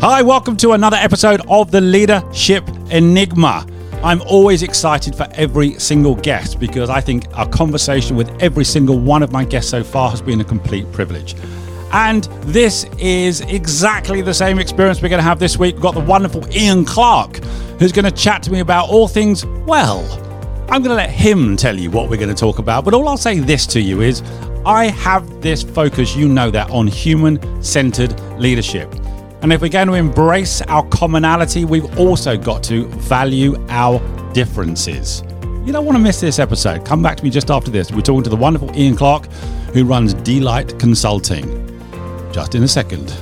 Hi, welcome to another episode of the Leadership Enigma. I'm always excited for every single guest because I think our conversation with every single one of my guests so far has been a complete privilege. And this is exactly the same experience we're going to have this week. We've got the wonderful Ian Clarke, who's going to chat to me about all things, well, I'm going to let him tell you what we're going to talk about. But all I'll say this to you is I have this focus, you know that, on human centered leadership. And if we're going to embrace our commonality, we've also got to value our differences. You don't want to miss this episode. Come back to me just after this. We're talking to the wonderful Ian Clarke, who runs Delight Consulting. Just in a second.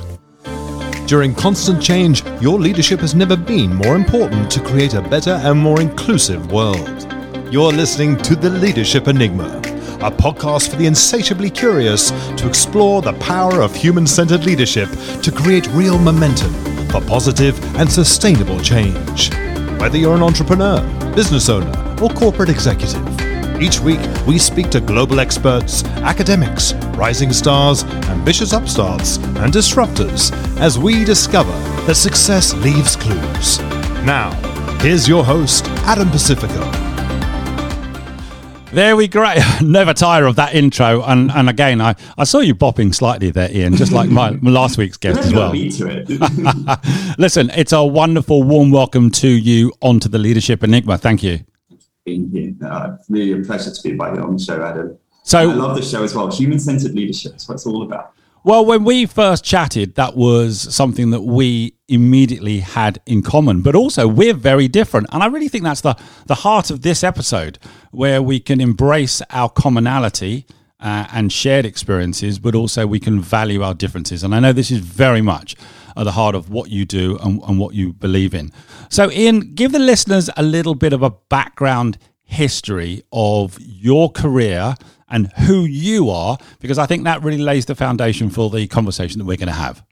During constant change, your leadership has never been more important to create a better and more inclusive world. You're listening to The Leadership Enigma a podcast for the insatiably curious to explore the power of human centered leadership to create real momentum for positive and sustainable change. Whether you're an entrepreneur, business owner, or corporate executive, each week we speak to global experts, academics, rising stars, ambitious upstarts, and disruptors as we discover that success leaves clues. Now, here's your host, Adam Pacifico. There we go. Never tire of that intro. And and again, I, I saw you bopping slightly there, Ian, just like my, last week's guest as well. Listen, it's a wonderful, warm welcome to you onto the Leadership Enigma. Thank you. Being here, uh, really a pleasure to be invited on the show, Adam. So I love the show as well. Human centered leadership. That's what it's all about. Well, when we first chatted, that was something that we immediately had in common, but also we're very different. And I really think that's the, the heart of this episode, where we can embrace our commonality uh, and shared experiences, but also we can value our differences. And I know this is very much at the heart of what you do and, and what you believe in. So, Ian, give the listeners a little bit of a background history of your career and who you are, because I think that really lays the foundation for the conversation that we're going to have.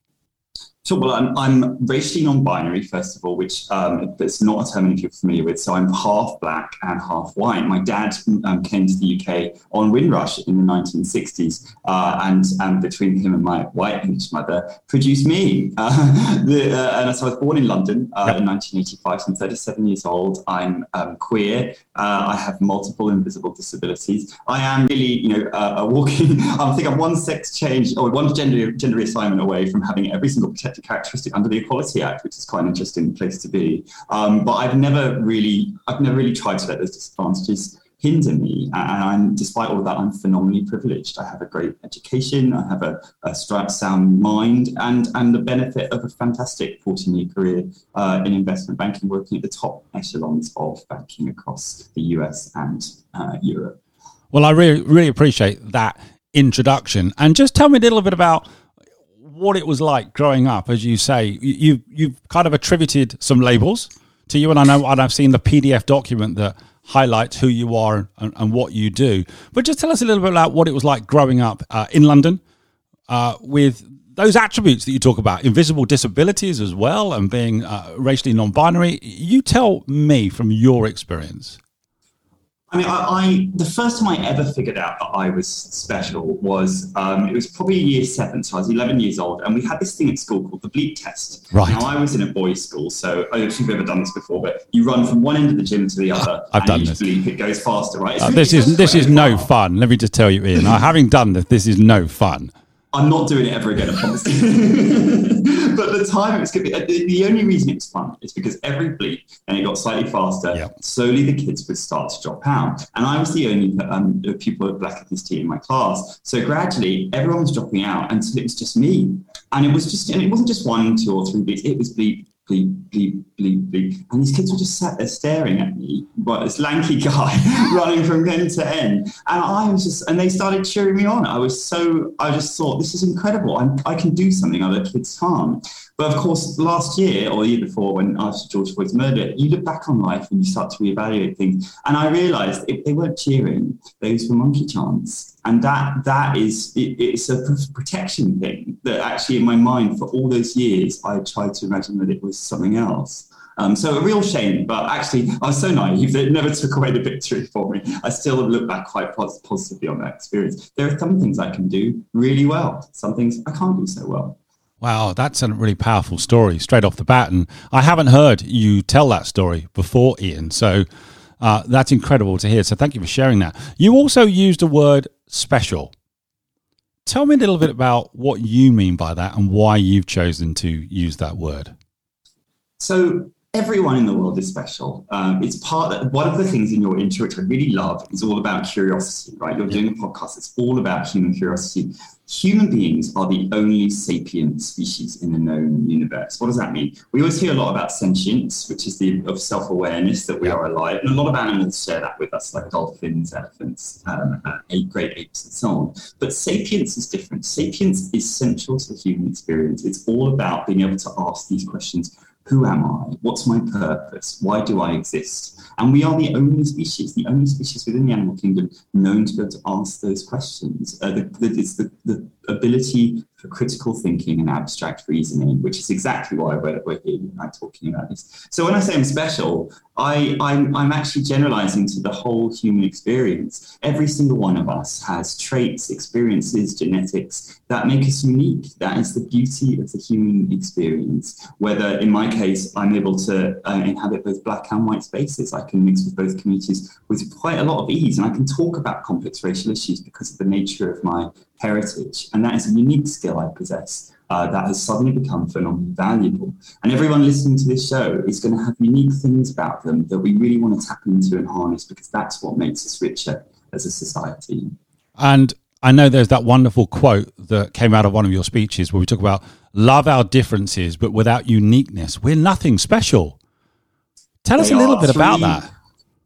Sure. Well, I'm, I'm racially non-binary, first of all, which um, it's not a term if you're familiar with. So I'm half black and half white. My dad um, came to the UK on Windrush in the 1960s, uh, and, and between him and my white English mother produced me. Uh, the, uh, and so I was born in London uh, yep. in 1985. So I'm 37 years old. I'm um, queer. Uh, I have multiple invisible disabilities. I am really, you know, uh, a walking. I think I'm one sex change or one gender gender reassignment away from having every single characteristic under the Equality Act, which is quite an interesting place to be. Um, but I've never really, I've never really tried to let those disadvantages hinder me. And I'm, despite all of that, I'm phenomenally privileged. I have a great education, I have a, a sound mind, and and the benefit of a fantastic 14 year career uh, in investment banking, working at the top echelons of banking across the US and uh, Europe. Well, I really, really appreciate that introduction. And just tell me a little bit about what it was like growing up, as you say. You you've kind of attributed some labels to you, and I know and I've seen the PDF document that highlights who you are and, and what you do. But just tell us a little bit about what it was like growing up uh, in London uh, with those attributes that you talk about, invisible disabilities as well, and being uh, racially non-binary. You tell me from your experience. I mean, I, I, the first time I ever figured out that I was special was um, it was probably year seven, so I was 11 years old, and we had this thing at school called the bleep test. Right. Now I was in a boys' school, so I don't know if you've ever done this before, but you run from one end of the gym to the other. I've done this. Bleep, it goes faster, right? Uh, really this is this is no fun. Let me just tell you, Ian. having done this, this is no fun. I'm not doing it ever again, I promise. but the time it was going to be, the, only reason it was fun is because every bleep, and it got slightly faster, yep. slowly the kids would start to drop out. And I was the only um, pupil of black ethnicity in my class. So gradually, everyone was dropping out until it was just me. And it was just, and it wasn't just one, two, or three bleeps, it was bleep, bleep, bleep, bleep, bleep. And these kids were just sat there staring at me, but this lanky guy running from end to end. And I was just, and they started cheering me on. I was so, I just thought, this is incredible. I'm, I can do something other kids can't. But of course, last year or the year before, when after George Floyd's murder, you look back on life and you start to reevaluate things. And I realized if they weren't cheering, those were monkey chants. And that that is it, it's a protection thing that actually in my mind for all those years I tried to imagine that it was something else. Um, so a real shame, but actually I was so naive that it never took away the victory for me. I still look back quite positively on that experience. There are some things I can do really well, some things I can't do so well. Wow, that's a really powerful story straight off the bat. And I haven't heard you tell that story before, Ian. So uh, that's incredible to hear. So thank you for sharing that. You also used the word special. Tell me a little bit about what you mean by that and why you've chosen to use that word. So, everyone in the world is special. Um, it's part of one of the things in your intro, which I really love, is all about curiosity, right? You're doing a podcast, it's all about human curiosity. Human beings are the only sapient species in the known universe. What does that mean? We always hear a lot about sentience, which is the of self-awareness that we are alive, and a lot of animals share that with us, like dolphins, elephants, um, uh, great apes, and so on. But sapience is different. Sapience is central to the human experience. It's all about being able to ask these questions who am I? What's my purpose? Why do I exist? And we are the only species, the only species within the animal kingdom known to be able to ask those questions. Uh, the, the, it's the, the ability for critical thinking and abstract reasoning, which is exactly why we're, we're here tonight talking about this. So when I say I'm special, I, I'm, I'm actually generalizing to the whole human experience. Every single one of us has traits, experiences, genetics that make us unique. That is the beauty of the human experience. Whether, in my case, I'm able to uh, inhabit both black and white spaces, I can mix with both communities with quite a lot of ease, and I can talk about complex racial issues because of the nature of my heritage. And that is a unique skill I possess uh, that has suddenly become phenomenally valuable. And everyone listening to this show is going to have unique things about them that we really want to tap into and harness because that's what makes us richer as a society. And I know there's that wonderful quote that came out of one of your speeches where we talk about love our differences, but without uniqueness, we're nothing special. Tell us a little bit about that.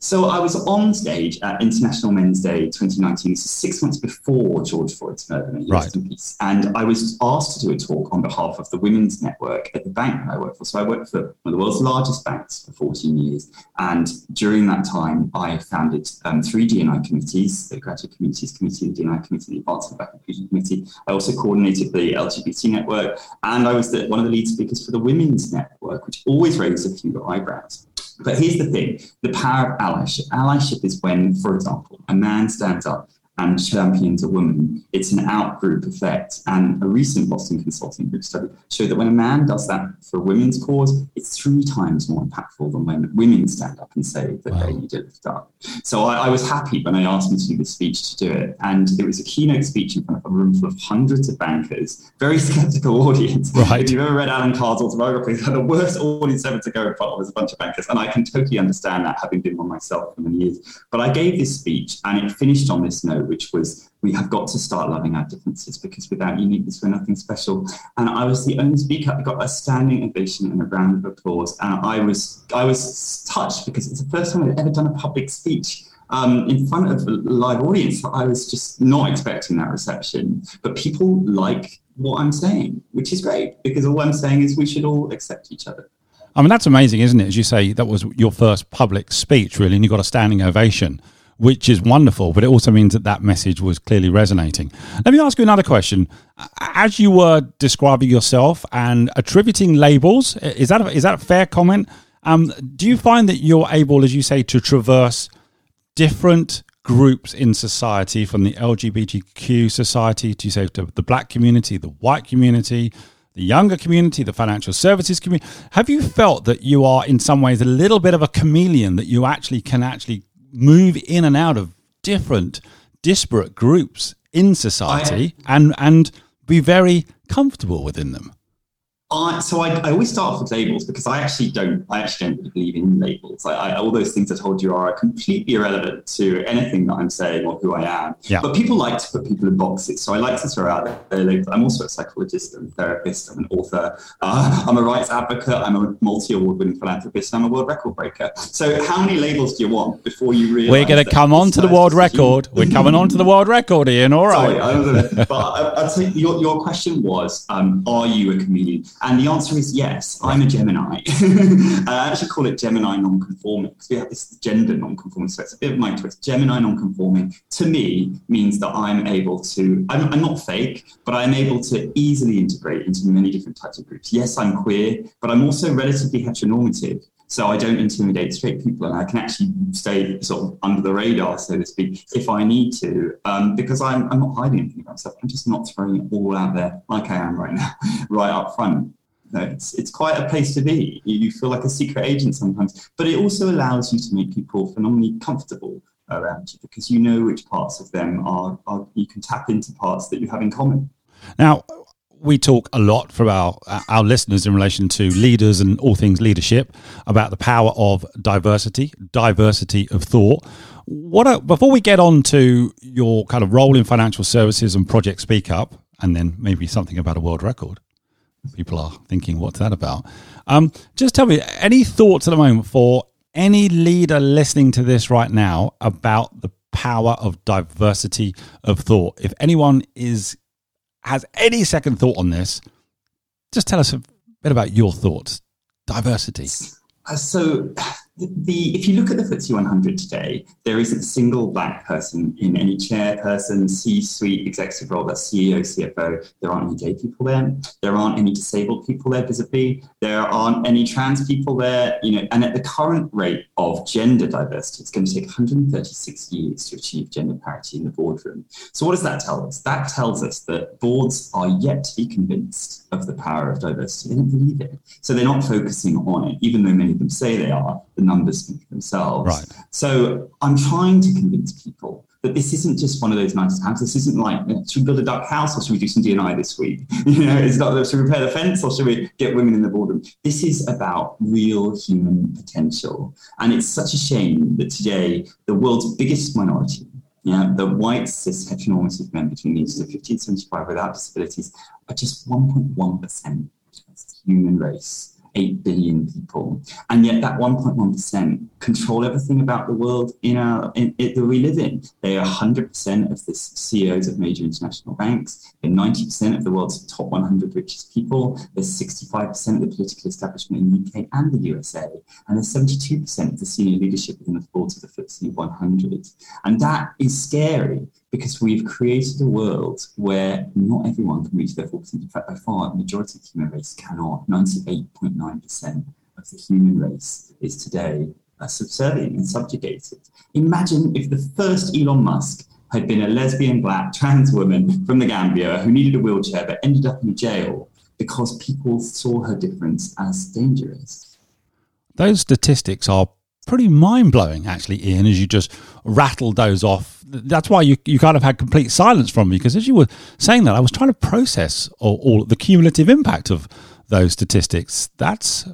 So I was on stage at International Men's Day 2019, so six months before George Floyd's murder, right. and I was asked to do a talk on behalf of the Women's Network at the bank that I work for. So I worked for one of the world's largest banks for 14 years, and during that time, I founded um, three D&I committees: the Graduate Communities Committee, the D&I Committee, the Advanced Black Inclusion Committee. I also coordinated the LGBT network, and I was the, one of the lead speakers for the Women's Network, which always raised a few eyebrows. But here's the thing the power of allyship. Allyship is when, for example, a man stands up and champions a woman, it's an outgroup effect. And a recent Boston Consulting Group study showed that when a man does that for a women's cause, it's three times more impactful than when women stand up and say that wow. they need to lift up. So I, I, was happy when they asked me to do this speech to do it. And it was a keynote speech in front of a room full of hundreds of bankers, very skeptical audience. Right. If you've ever read Alan Carr's autobiography, the worst audience ever to go in front of was a bunch of bankers. And I can totally understand that, having been one myself for many years. But I gave this speech and it finished on this note which was we have got to start loving our differences because without uniqueness, we're nothing special. And I was the only speaker. I got a standing ovation and a round of applause. And I was I was touched because it's the first time I'd ever done a public speech um, in front of a live audience. I was just not expecting that reception. But people like what I'm saying, which is great because all I'm saying is we should all accept each other. I mean, that's amazing, isn't it? As you say, that was your first public speech, really, and you got a standing ovation which is wonderful, but it also means that that message was clearly resonating. Let me ask you another question. As you were describing yourself and attributing labels, is that a, is that a fair comment? Um, do you find that you're able, as you say, to traverse different groups in society, from the LGBTQ society to say to the black community, the white community, the younger community, the financial services community? Have you felt that you are in some ways a little bit of a chameleon that you actually can actually move in and out of different disparate groups in society I, and and be very comfortable within them I, so I, I, always start off with labels because I actually don't I actually don't believe in labels. I, I, all those things I told you are completely irrelevant to anything that I'm saying or who I am. Yeah. But people like to put people in boxes, so I like to throw out their labels. I'm also a psychologist, I'm therapist, I'm an author, uh, I'm a rights advocate, I'm a multi-award-winning philanthropist, I'm a world record breaker. So how many labels do you want before you realize? We're going to come on to the world record. We're coming on to the world record, Ian. All right. Sorry, but I, I'd say your, your question was, um, are you a chameleon? And the answer is yes, I'm a Gemini. I actually call it Gemini non-conforming because we have this gender non-conforming. So it's a bit of my twist. Gemini non-conforming to me means that I'm able to, I'm, I'm not fake, but I'm able to easily integrate into many different types of groups. Yes, I'm queer, but I'm also relatively heteronormative. So I don't intimidate straight people, and I can actually stay sort of under the radar, so to speak, if I need to, um, because I'm, I'm not hiding anything about myself. I'm just not throwing it all out there like I am right now, right up front. No, it's, it's quite a place to be. You, feel like a secret agent sometimes, but it also allows you to make people phenomenally comfortable around you because you know which parts of them are, are you can tap into parts that you have in common. Now, we talk a lot for our our listeners in relation to leaders and all things leadership about the power of diversity, diversity of thought. What before we get on to your kind of role in financial services and Project Speak Up, and then maybe something about a world record. People are thinking, what's that about? Um, just tell me any thoughts at the moment for any leader listening to this right now about the power of diversity of thought. If anyone is has any second thought on this, just tell us a bit about your thoughts. Diversity. Uh, so the if you look at the FTSE 100 today, there isn't a single black person in any chairperson, C-suite, executive role, that's CEO, CFO. There aren't any gay people there. There aren't any disabled people there visibly. There aren't any trans people there. You know, and at the current rate of gender diversity, it's going to take 136 years to achieve gender parity in the boardroom. So what does that tell us? That tells us that boards are yet to be convinced of the power of diversity. They don't believe it. So they're not focusing on it, even though many of them say they are. The numbers speak for themselves. Right. So I'm trying to convince people that this isn't just one of those nice times. This isn't like, should we build a duck house or should we do some DNI this week? You know, it's not, should we repair the fence or should we get women in the boardroom? This is about real human potential. And it's such a shame that today the world's biggest minority, yeah, the white cis heteronormative men between the ages of 15 and 75 without disabilities are just 1.1% of the human race. 8 billion people. And yet that 1.1% control everything about the world in our in, it, that we live in. They are 100% of the CEOs of major international banks. They're 90% of the world's top 100 richest people. They're 65% of the political establishment in the UK and the USA. And they're 72% of the senior leadership within the boards of the FTSE 100. And that is scary because we've created a world where not everyone can reach their full potential. In fact, by far, the majority of the human race cannot. 98.9% of the human race is today uh, subservient and subjugated. Imagine if the first Elon Musk had been a lesbian, black, trans woman from the Gambia who needed a wheelchair but ended up in jail because people saw her difference as dangerous. Those statistics are pretty mind blowing, actually, Ian, as you just rattled those off. That's why you, you kind of had complete silence from me because as you were saying that, I was trying to process all, all the cumulative impact of those statistics. That's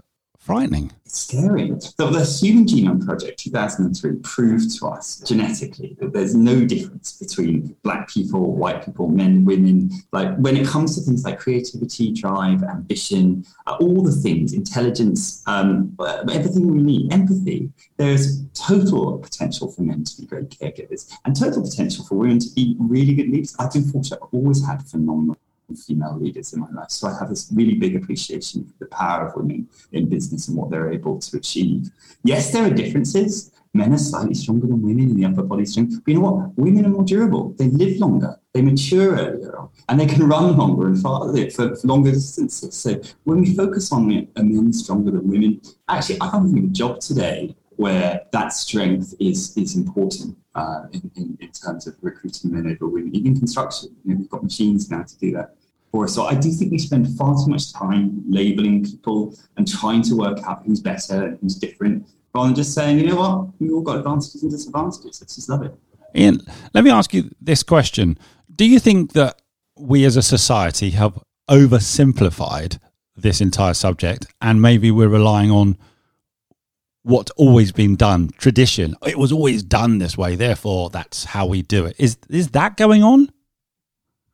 frightening It's scary. The Human Genome Project 2003 proved to us genetically that there's no difference between black people, white people, men, women. Like when it comes to things like creativity, drive, ambition, uh, all the things, intelligence, um, everything we need, empathy, there's total potential for men to be great caregivers and total potential for women to be really good leaders. I've been fortunate, I've always had phenomenal female leaders in my life. So I have this really big appreciation for the power of women in business and what they're able to achieve. Yes, there are differences. Men are slightly stronger than women in the upper body strength. But you know what? Women are more durable. They live longer. They mature earlier and they can run longer and farther for, for longer distances. So when we focus on men stronger than women, actually, I can't think a job today where that strength is is important uh, in, in, in, terms of recruiting men over women. Even construction, you know, we've got machines now to do that for us. So I do think we spend far too much time labeling people and trying to work out who's better and who's different, rather than just saying, you know what, we all got advantages and disadvantages. Let's just love it. Ian, let me ask you this question: Do you think that we as a society have oversimplified this entire subject, and maybe we're relying on what's always been done, tradition. It was always done this way, therefore that's how we do it. Is is that going on?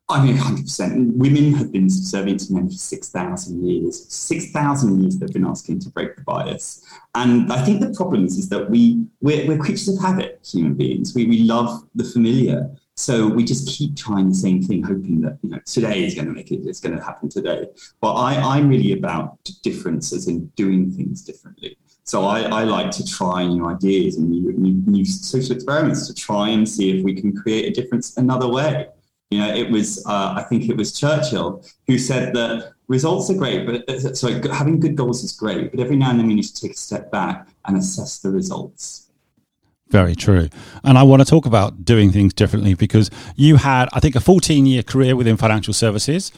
I mean, 100%. Women have been subservient to men for 6,000 years. 6,000 years they've been asking to break the bias. And I think the problem is, is that we, we're, we're creatures of habit, human beings. We, we love the familiar. So we just keep trying the same thing, hoping that you know today is going to make it. It's going to happen today. But I, I'm really about differences in doing things differently. So I, I, like to try new ideas and new, new, new, social experiments to try and see if we can create a difference another way. You know, it was, uh, I think it was Churchill who said that results are great, but uh, sorry, having good goals is great, but every now and then we need to take a step back and assess the results. Very true. And I want to talk about doing things differently because you had, I think, a 14 year career within financial services,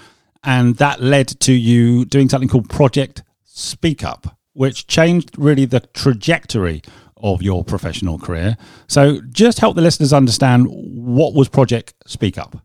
and that led to you doing something called Project Speak Up, which changed really the trajectory of your professional career. So just help the listeners understand what was Project Speak Up.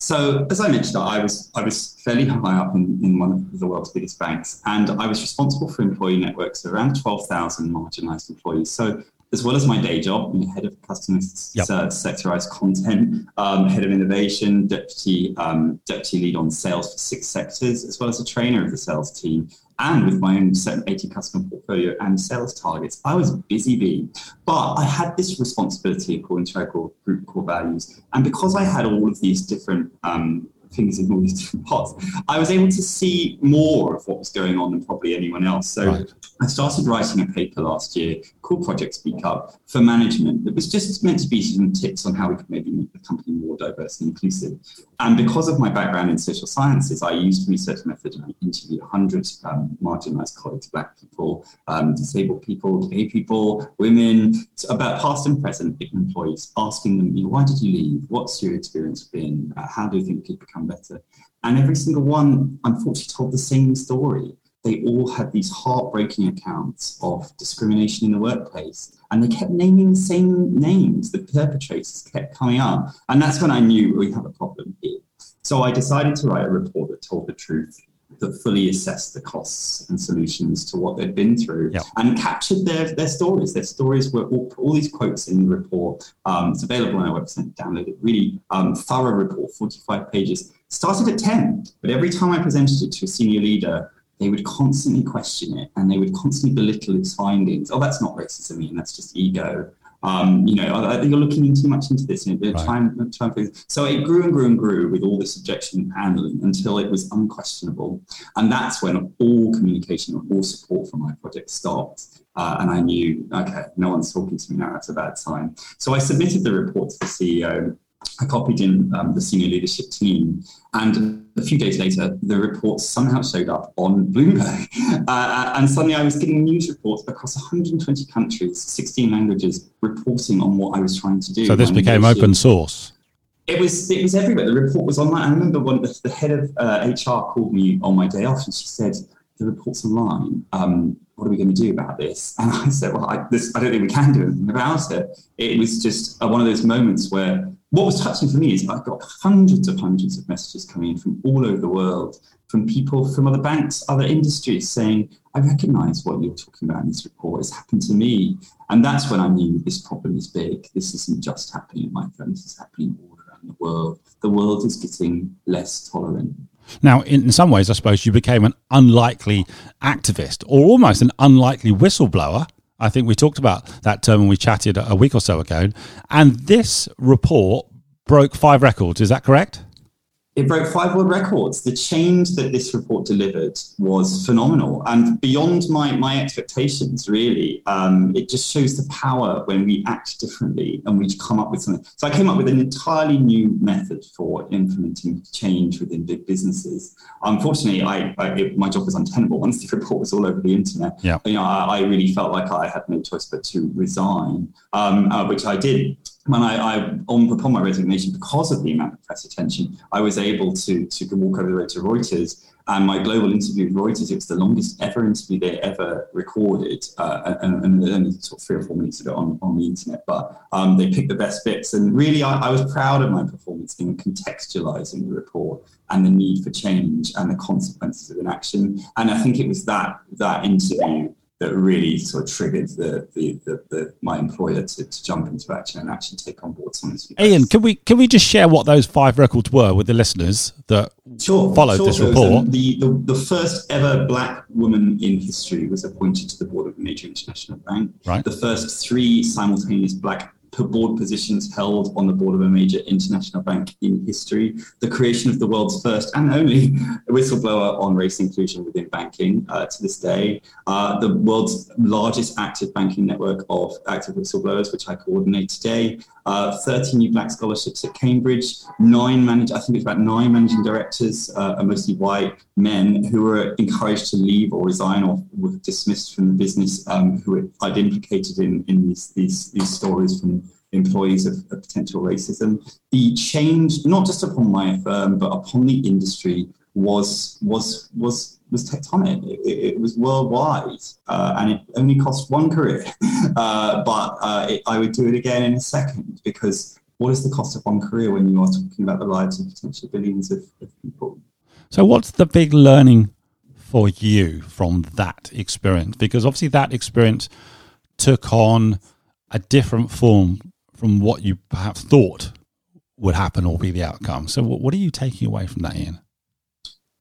So, as I mentioned, I was I was fairly high up in, in one of the world's biggest banks, and I was responsible for employee networks of around twelve thousand marginalised employees. So, as well as my day job, I'm head of customer yep. sectorized content, um, head of innovation, deputy um, deputy lead on sales for six sectors, as well as a trainer of the sales team and with my own 80 customer portfolio and sales targets. I was busy bee, but I had this responsibility according to our group core values. And because I had all of these different um, things in all these different parts, I was able to see more of what was going on than probably anyone else. So right. I started writing a paper last year called Project Speak Up for management that was just meant to be some tips on how we could maybe make the company more diverse and inclusive. And because of my background in social sciences, I used research method and I interviewed 100 um, marginalized colleagues, black people, um, disabled people, gay people, women, about past and present employees, asking them, you know, why did you leave? What's your experience been? Uh, how do you think you could become better? And every single one, unfortunately, told the same story they all had these heartbreaking accounts of discrimination in the workplace. And they kept naming the same names. The perpetrators kept coming up. And that's when I knew we have a problem here. So I decided to write a report that told the truth, that fully assessed the costs and solutions to what they'd been through yep. and captured their, their stories. Their stories were all, all these quotes in the report. Um, it's available on our website, download it. Really um, thorough report, 45 pages. Started at 10, but every time I presented it to a senior leader, they would constantly question it and they would constantly belittle its findings. Oh, that's not racism, I mean that's just ego. Um, you know, you're looking too much into this. You know, right. time, time so it grew and grew and grew with all this objection handling until it was unquestionable. And that's when all communication, and all support for my project stopped. Uh, and I knew, okay, no one's talking to me now. It's a bad time. So I submitted the report to the CEO I copied in um, the senior leadership team, and a few days later, the report somehow showed up on Bloomberg. Uh, uh, and suddenly I was getting news reports across 120 countries, 16 languages, reporting on what I was trying to do. So this became open source. It was it was everywhere. The report was online. I remember when the, the head of uh, HR called me on my day off, and she said, "The report's online. Um, what are we going to do about this?" And I said, "Well, I, this, I don't think we can do anything about it." It was just one of those moments where what was touching for me is I got hundreds of hundreds of messages coming in from all over the world, from people from other banks, other industries saying, I recognize what you're talking about in this report. It's happened to me. And that's when I knew this problem is big. This isn't just happening in my this is happening all around the world. The world is getting less tolerant. Now, in some ways, I suppose you became an unlikely activist or almost an unlikely whistleblower I think we talked about that term when we chatted a week or so ago. And this report broke five records. Is that correct? It broke five world records. The change that this report delivered was phenomenal and beyond my, my expectations, really. Um, it just shows the power when we act differently and we come up with something. So I came up with an entirely new method for implementing change within big businesses. Unfortunately, I, I it, my job was untenable once the report was all over the internet. Yeah. You know, I, I really felt like I had no choice but to resign, um, uh, which I did when I, I on, upon my resignation, because of the amount of press attention, I was able to to walk over the road to Reuters. And my global interview with Reuters, it was the longest ever interview they ever recorded, uh, and, and, only sort of three or four minutes ago on, on the internet. But um, they picked the best bits, and really, I, I was proud of my performance in contextualizing the report and the need for change and the consequences of inaction. And I think it was that that interview that really sort of triggered the, the, the, the my employer to, to, jump into action and actually take on board some of this. Ian, can we can we just share what those five records were with the listeners that sure, followed sure. this report? The, the, the first ever black woman in history was appointed to the board of a major international bank. Right. The first three simultaneous black board positions held on the board of a major international bank in history, the creation of the world's first and only whistleblower on race inclusion within banking uh, to this day, uh, the world's largest active banking network of active whistleblowers, which I coordinate today, uh, 30 new black scholarships at Cambridge, nine manage, I think it's about nine managing directors, uh, are mostly white men who were encouraged to leave or resign or were dismissed from the business, um, who I'd implicated in, in these, these, these stories from employees of, of potential racism. The change, not just upon my firm, but upon the industry, was was was was tectonic. It, it was worldwide, uh, and it only cost one career. Uh, but uh, it, I would do it again in a second because what is the cost of one career when you are talking about the lives of potentially billions of, of people? So, what's the big learning for you from that experience? Because obviously, that experience took on a different form from what you perhaps thought would happen or be the outcome. So, what are you taking away from that, Ian?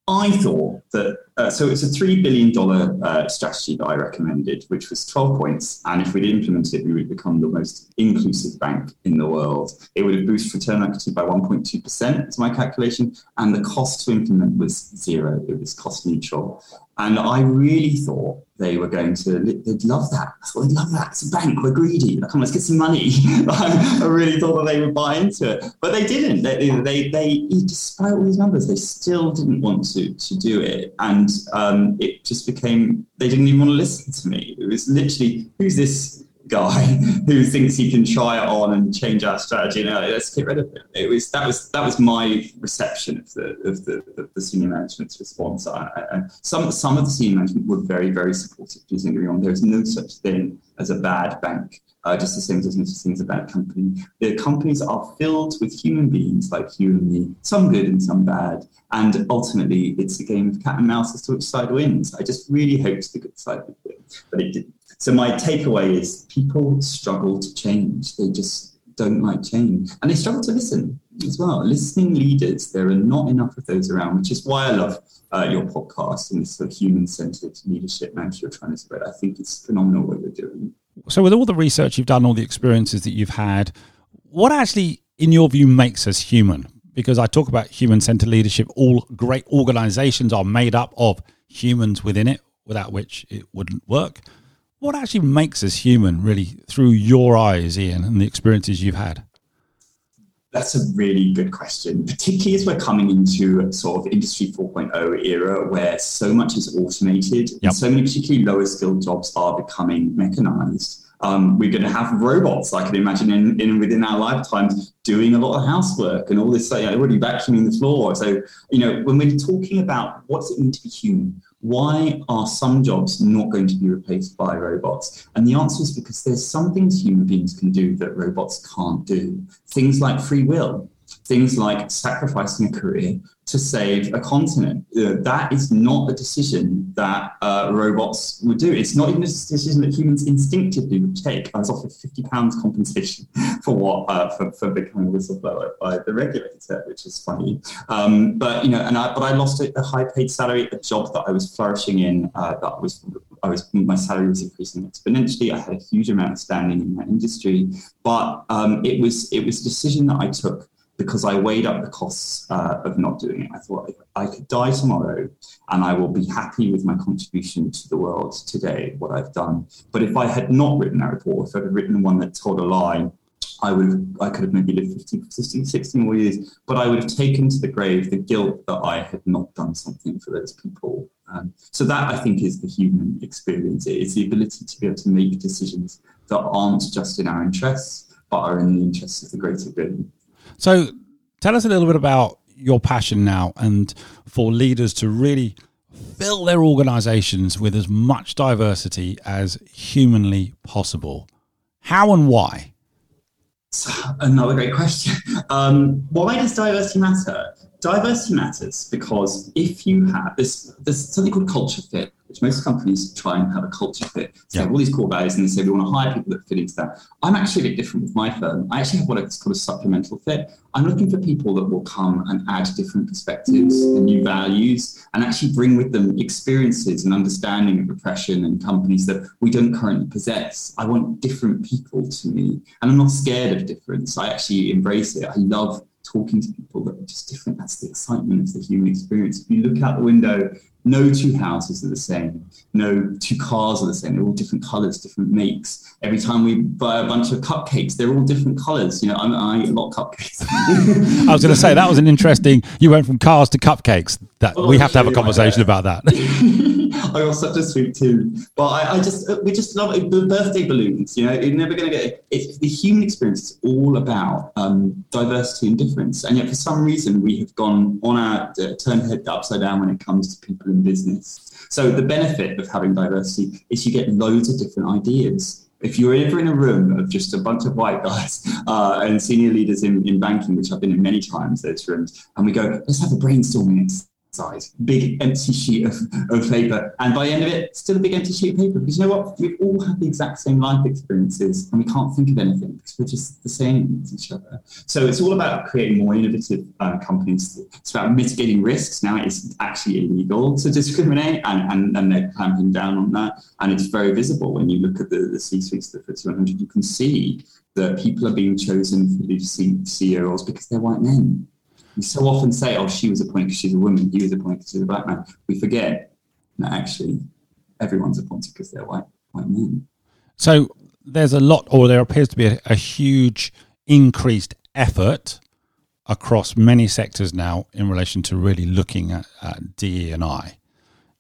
I thought that uh, so it's a three billion dollar uh, strategy that I recommended, which was twelve points, and if we'd implemented it, we would become the most inclusive bank in the world. It would have boosted return equity by one point two percent, is my calculation, and the cost to implement was zero. It was cost neutral, and I really thought they were going to, they'd love that. I thought they'd love that. It's a bank, we're greedy. Come on, let's get some money. I really thought that they would buy into it. But they didn't. They, they, they, despite all these numbers, they still didn't want to, to do it. And um, it just became, they didn't even want to listen to me. It was literally, who's this guy who thinks he can try it on and change our strategy. No, let's get rid of it. It was that was that was my reception of the of the, of the senior management's response. I, I, some some of the senior management were very very supportive. Please wrong. There is no such thing as a bad bank. Uh, just the same as there's no such thing as a bad company. The companies are filled with human beings like you and me, some good and some bad. And ultimately, it's a game of cat and mouse as to which side wins. I just really hoped the good side would win, but it didn't. So my takeaway is people struggle to change. They just don't like change. And they struggle to listen as well. Listening leaders, there are not enough of those around, which is why I love uh, your podcast and this sort of human-centered leadership mantra you're trying to spread. I think it's phenomenal what you're doing. So with all the research you've done, all the experiences that you've had, what actually, in your view, makes us human? Because I talk about human-centered leadership. All great organizations are made up of humans within it, without which it wouldn't work what actually makes us human, really, through your eyes, Ian, and the experiences you've had? That's a really good question, particularly as we're coming into sort of industry 4.0 era where so much is automated yep. and so many particularly lower skilled jobs are becoming mechanized. Um, we're going to have robots, I can imagine, in, in within our lifetimes, doing a lot of housework and all this, you know, already vacuuming the floor. So, you know, when we're talking about what does it mean to be human, why are some jobs not going to be replaced by robots? And the answer is because there's some things human beings can do that robots can't do. Things like free will, things like sacrificing a career to save a continent. Uh, that is not a decision that uh, robots would do. It's not even a decision that humans instinctively would take. I was offered fifty pounds compensation for what uh, for, for becoming a whistleblower by the regulator, which is funny. Um, but you know, and I, but I lost a, a high paid salary, a job that I was flourishing in. Uh, that was I was my salary was increasing exponentially. I had a huge amount of standing in that industry, but um, it was it was a decision that I took because I weighed up the costs uh, of not doing it. I thought I could die tomorrow and I will be happy with my contribution to the world today, what I've done. But if I had not written that report, if I had written one that told a lie, I would have, I could have maybe lived 15, 16, 16 more years, but I would have taken to the grave the guilt that I had not done something for those people. Um, so that I think is the human experience. It's the ability to be able to make decisions that aren't just in our interests, but are in the interests of the greater good. So tell us a little bit about your passion now and for leaders to really fill their organizations with as much diversity as humanly possible. How and why? Another great question. Um, why does diversity matter? Diversity matters because if you have this, there's something called culture fit, which most companies try and have a culture fit. So yeah. have all these core values and they say we want to hire people that fit into that. I'm actually a bit different with my firm. I actually have what is called a supplemental fit. I'm looking for people that will come and add different perspectives and new values and actually bring with them experiences and understanding of oppression and companies that we don't currently possess. I want different people to me. And I'm not scared of difference. I actually embrace it. I love talking to people that are just different. That's the excitement of the human experience. If you look out the window no two houses are the same. No two cars are the same. They're all different colors, different makes. Every time we buy a bunch of cupcakes, they're all different colors. You know, I, I eat a lot of cupcakes. I was going to say that was an interesting. You went from cars to cupcakes. That oh, we have to have a conversation about that. I got such a sweet tooth, but I, I, just we just love it. The birthday balloons. You know, you're never going to get it. It's the human experience is all about um, diversity and difference, and yet for some reason we have gone on our uh, turn head upside down when it comes to people in business. So the benefit of having diversity is you get loads of different ideas. If you're ever in a room of just a bunch of white guys uh, and senior leaders in, in banking, which I've been in many times, those rooms, and we go, let's have a brainstorming size, big empty sheet of, of paper. And by the end of it, still a big empty sheet of paper. Because you know what? We've all have the exact same life experiences and we can't think of anything because we're just the same as each other. So it's all about creating more innovative uh, companies. It's about mitigating risks. Now it's actually illegal to discriminate and, and, and they're clamping down on that. And it's very visible when you look at the, the C-suites of the FTSE 100, you can see that people are being chosen for these CEOs because they're white men we so often say, oh, she was appointed because she's a woman, he was appointed because he's a black man. We forget that actually everyone's appointed because they're white, white men. So there's a lot, or there appears to be a, a huge increased effort across many sectors now in relation to really looking at, at DE and I.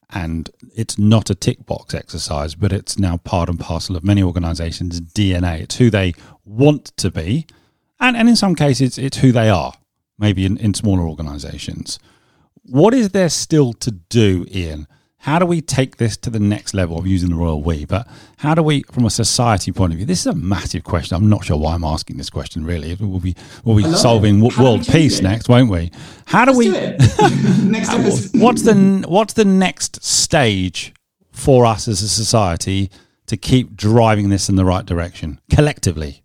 And it's not a tick box exercise, but it's now part and parcel of many organizations' DNA. It's who they want to be, and, and in some cases, it's who they are maybe in, in smaller organizations. What is there still to do, Ian? How do we take this to the next level of using the royal we? But how do we, from a society point of view, this is a massive question. I'm not sure why I'm asking this question. Really, we'll be we'll be solving world peace it? next, won't we? How do Let's we? next what's the what's the next stage for us as a society to keep driving this in the right direction collectively?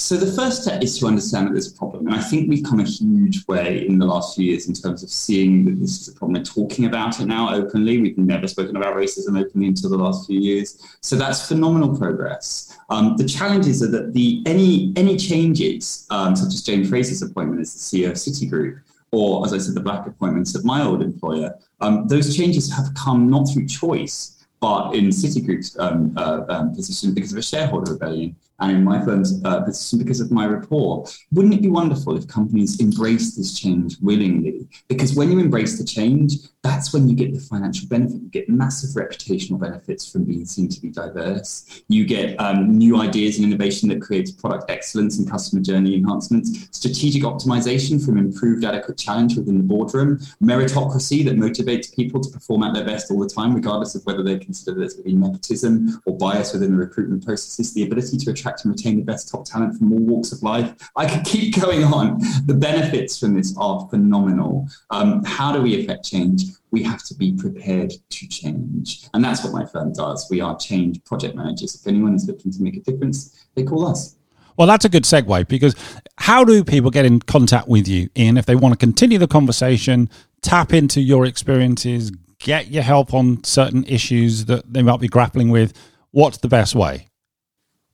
So the first step is to understand that there's a problem. And I think we've come a huge way in the last few years in terms of seeing that this is a problem and talking about it now openly. We've never spoken about racism openly until the last few years. So that's phenomenal progress. Um, the challenges are that the any any changes, um, such as Jane Fraser's appointment as the CEO of Citigroup, or as I said, the black appointments at my old employer, um, those changes have come not through choice, but in Citigroup's um, uh, um, position because of a shareholder rebellion and in my firm's uh, position because of my report. Wouldn't it be wonderful if companies embrace this change willingly? Because when you embrace the change, that's when you get the financial benefit. You get massive reputational benefits from being seen to be diverse. You get um, new ideas and innovation that creates product excellence and customer journey enhancements, strategic optimization from improved adequate challenge within the boardroom, meritocracy that motivates people to perform at their best all the time, regardless of whether they consider there to be nepotism or bias within the recruitment processes, the ability to attract and retain the best top talent from all walks of life. I could keep going on. The benefits from this are phenomenal. Um, how do we affect change? we have to be prepared to change. And that's what my firm does. We are change project managers. If anyone is looking to make a difference, they call us. Well, that's a good segue because how do people get in contact with you, Ian, if they want to continue the conversation, tap into your experiences, get your help on certain issues that they might be grappling with? What's the best way?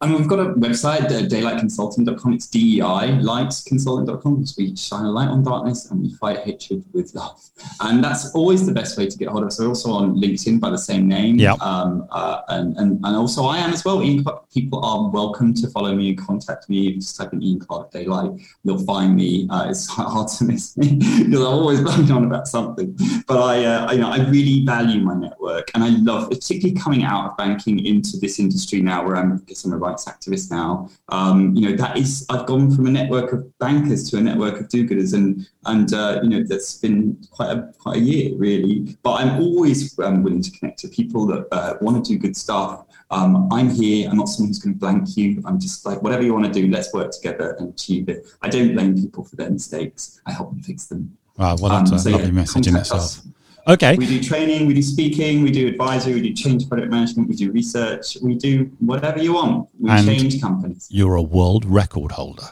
And we've got a website, uh, deilightconsulting.com. It's DEI, lightconsulting.com, because we shine a light on darkness and we fight hatred with love. And that's always the best way to get hold of us. We're also on LinkedIn by the same name. Yeah. Um, uh, and, and, and also I am as well. Ian Clarke, people are welcome to follow me and contact me. Just type in Ian Clarke Daylight. You'll find me. Uh, it's hard to miss me because I'm always banging on about something. But I, uh, you know, I really value my network and I love, particularly coming out of banking into this industry now where I'm, I guess I'm a rights activist now. Um, you know, that is, I've gone from a network of bankers to a network of do-gooders, and and uh, you know, that's been quite a quite a year really. But I'm always um, willing to connect to people that uh, want to do good stuff. Um, I'm here. I'm not someone who's going to blank you. I'm just like, whatever you want to do, let's work together and achieve it. I don't blame people for their mistakes. I help them fix them. Wow, well, that's um, a so lovely yeah, message in itself. Us. Okay. We do training, we do speaking, we do advisory, we do change product management, we do research, we do whatever you want. We and change companies. You're a world record holder.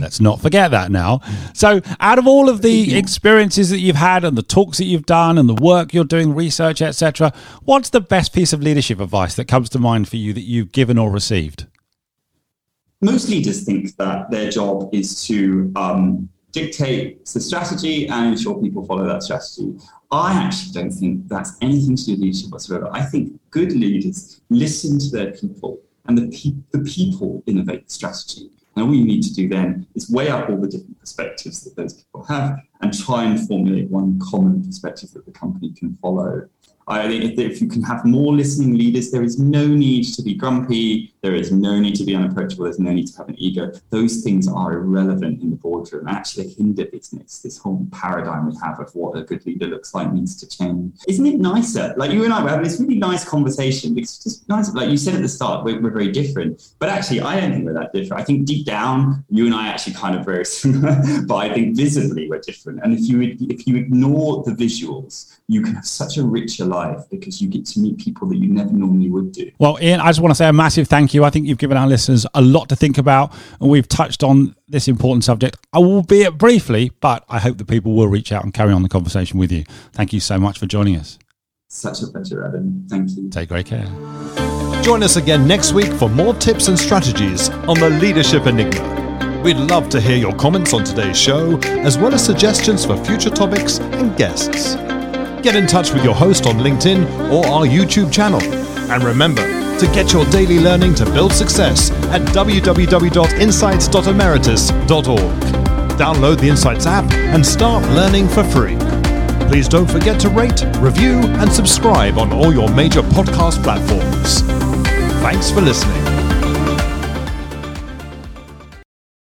Let's not forget that now. So, out of all of the experiences that you've had and the talks that you've done and the work you're doing, research, etc., what's the best piece of leadership advice that comes to mind for you that you've given or received? Most leaders think that their job is to um, dictate the strategy and ensure people follow that strategy. I actually don't think that's anything to do with leadership whatsoever. I think good leaders listen to their people and the, pe- the people innovate the strategy. And all you need to do then is weigh up all the different perspectives that those people have and try and formulate one common perspective that the company can follow. I think if you can have more listening leaders, there is no need to be grumpy. There is no need to be unapproachable. There's no need to have an ego. Those things are irrelevant in the boardroom. Actually, hinder business. This whole paradigm we have of what a good leader looks like needs to change. Isn't it nicer? Like you and I were having this really nice conversation. It's just nice. Like you said at the start, we're, we're very different. But actually, I don't think we're that different. I think deep down, you and I actually kind of very similar. but I think visibly we're different. And if you if you ignore the visuals, you can have such a richer life because you get to meet people that you never normally would do. Well, Ian, I just want to say a massive thank you. I think you've given our listeners a lot to think about, and we've touched on this important subject, albeit briefly, but I hope that people will reach out and carry on the conversation with you. Thank you so much for joining us. Such a pleasure, Adam. Thank you. Take great care. Join us again next week for more tips and strategies on the Leadership Enigma. We'd love to hear your comments on today's show, as well as suggestions for future topics and guests. Get in touch with your host on LinkedIn or our YouTube channel. And remember to get your daily learning to build success at www.insights.emeritus.org. Download the Insights app and start learning for free. Please don't forget to rate, review, and subscribe on all your major podcast platforms. Thanks for listening.